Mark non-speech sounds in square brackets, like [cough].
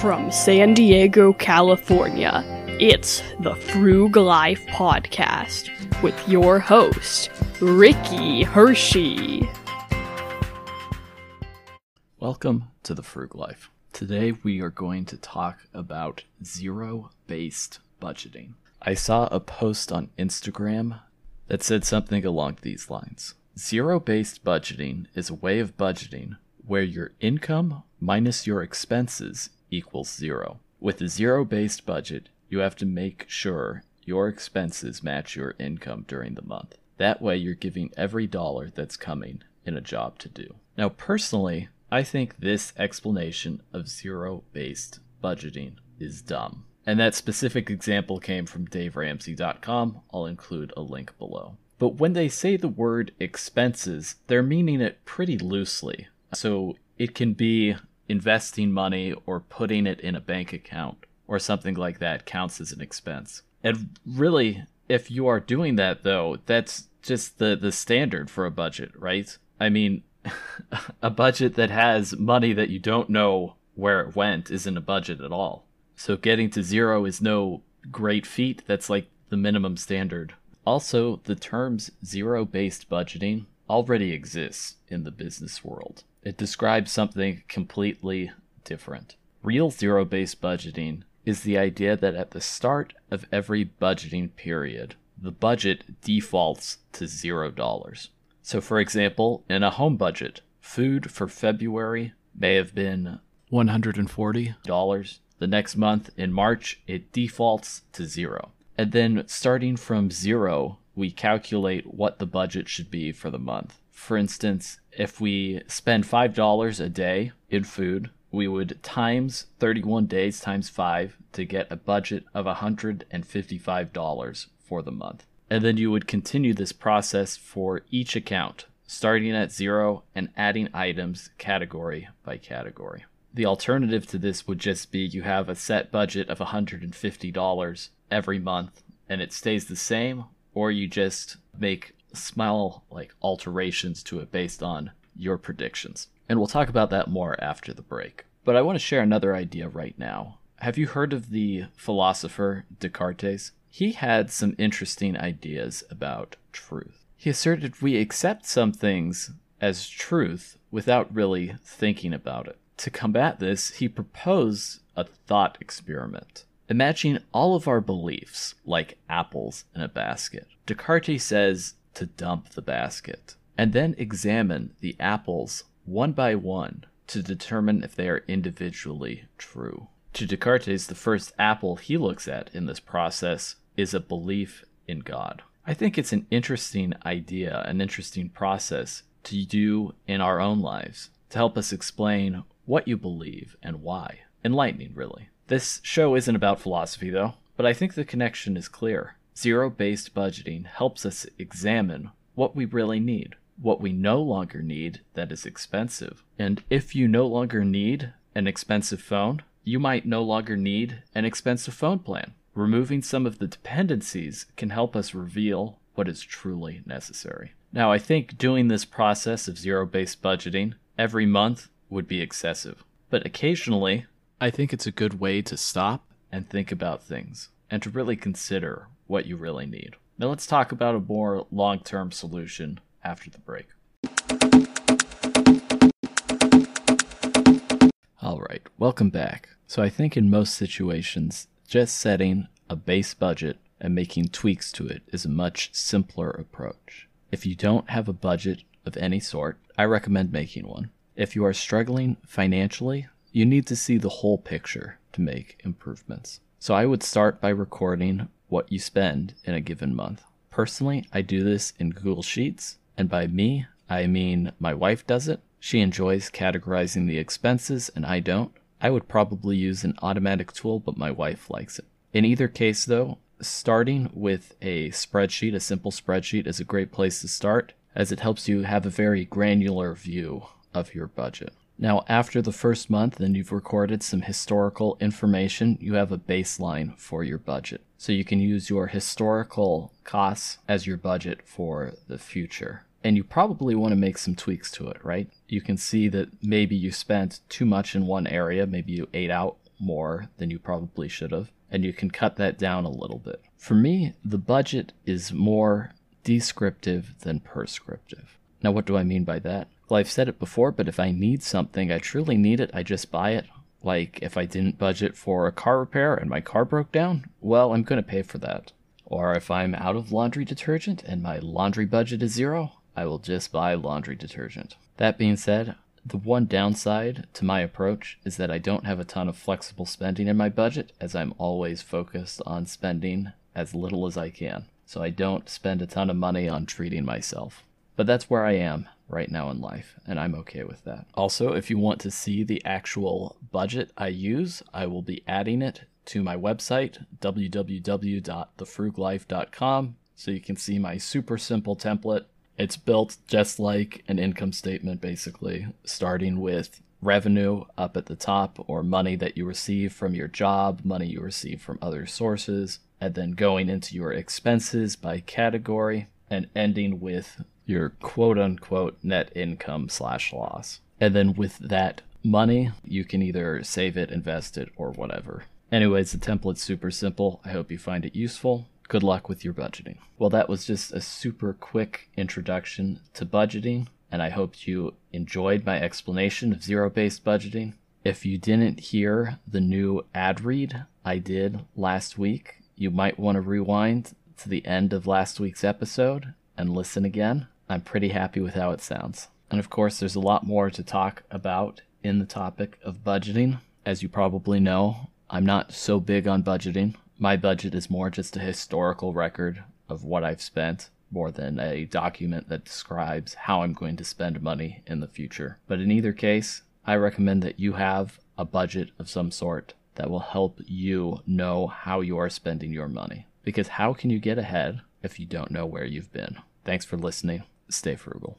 From San Diego, California, it's the Frug Life Podcast with your host, Ricky Hershey. Welcome to the Frug Life. Today we are going to talk about zero based budgeting. I saw a post on Instagram that said something along these lines Zero based budgeting is a way of budgeting where your income minus your expenses equals zero. With a zero based budget, you have to make sure your expenses match your income during the month. That way, you're giving every dollar that's coming in a job to do. Now, personally, I think this explanation of zero based budgeting is dumb. And that specific example came from DaveRamsey.com. I'll include a link below. But when they say the word expenses, they're meaning it pretty loosely. So it can be investing money or putting it in a bank account or something like that counts as an expense. And really, if you are doing that though, that's just the, the standard for a budget, right? I mean, [laughs] a budget that has money that you don't know where it went isn't a budget at all. So getting to zero is no great feat. That's like the minimum standard. Also, the terms zero based budgeting already exists in the business world. It describes something completely different. Real zero based budgeting is the idea that at the start of every budgeting period, the budget defaults to zero dollars. So, for example, in a home budget, food for February may have been $140. The next month, in March, it defaults to zero. And then starting from zero, we calculate what the budget should be for the month. For instance, if we spend $5 a day in food, we would times 31 days times 5 to get a budget of $155 for the month. And then you would continue this process for each account, starting at zero and adding items category by category. The alternative to this would just be you have a set budget of $150 every month and it stays the same, or you just make small like alterations to it based on your predictions. And we'll talk about that more after the break. But I want to share another idea right now. Have you heard of the philosopher Descartes? He had some interesting ideas about truth. He asserted we accept some things as truth without really thinking about it. To combat this, he proposed a thought experiment. Imagine all of our beliefs like apples in a basket. Descartes says to dump the basket, and then examine the apples one by one to determine if they are individually true. To Descartes, the first apple he looks at in this process is a belief in God. I think it's an interesting idea, an interesting process to do in our own lives to help us explain what you believe and why. Enlightening, really. This show isn't about philosophy, though, but I think the connection is clear. Zero based budgeting helps us examine what we really need, what we no longer need that is expensive. And if you no longer need an expensive phone, you might no longer need an expensive phone plan. Removing some of the dependencies can help us reveal what is truly necessary. Now, I think doing this process of zero based budgeting every month would be excessive, but occasionally, I think it's a good way to stop and think about things and to really consider what you really need. Now let's talk about a more long term solution after the break. Alright, welcome back. So I think in most situations, just setting a base budget and making tweaks to it is a much simpler approach. If you don't have a budget of any sort, I recommend making one. If you are struggling financially, you need to see the whole picture to make improvements. So I would start by recording what you spend in a given month. Personally, I do this in Google Sheets, and by me, I mean my wife does it. She enjoys categorizing the expenses, and I don't. I would probably use an automatic tool, but my wife likes it. In either case, though, starting with a spreadsheet, a simple spreadsheet, is a great place to start, as it helps you have a very granular view of your budget. Now, after the first month and you've recorded some historical information, you have a baseline for your budget. So you can use your historical costs as your budget for the future. And you probably want to make some tweaks to it, right? You can see that maybe you spent too much in one area, maybe you ate out more than you probably should have, and you can cut that down a little bit. For me, the budget is more descriptive than prescriptive. Now, what do I mean by that? Well, I've said it before, but if I need something, I truly need it, I just buy it. Like, if I didn't budget for a car repair and my car broke down, well, I'm going to pay for that. Or if I'm out of laundry detergent and my laundry budget is zero, I will just buy laundry detergent. That being said, the one downside to my approach is that I don't have a ton of flexible spending in my budget, as I'm always focused on spending as little as I can. So I don't spend a ton of money on treating myself. But that's where I am right now in life, and I'm okay with that. Also, if you want to see the actual budget I use, I will be adding it to my website, www.thefruglife.com, so you can see my super simple template. It's built just like an income statement, basically, starting with revenue up at the top or money that you receive from your job, money you receive from other sources, and then going into your expenses by category and ending with your quote unquote net income slash loss. And then with that money, you can either save it, invest it, or whatever. Anyways, the template's super simple. I hope you find it useful. Good luck with your budgeting. Well, that was just a super quick introduction to budgeting, and I hope you enjoyed my explanation of zero based budgeting. If you didn't hear the new ad read I did last week, you might want to rewind to the end of last week's episode and listen again. I'm pretty happy with how it sounds. And of course, there's a lot more to talk about in the topic of budgeting. As you probably know, I'm not so big on budgeting. My budget is more just a historical record of what I've spent more than a document that describes how I'm going to spend money in the future. But in either case, I recommend that you have a budget of some sort that will help you know how you are spending your money. Because how can you get ahead if you don't know where you've been? Thanks for listening stay frugal.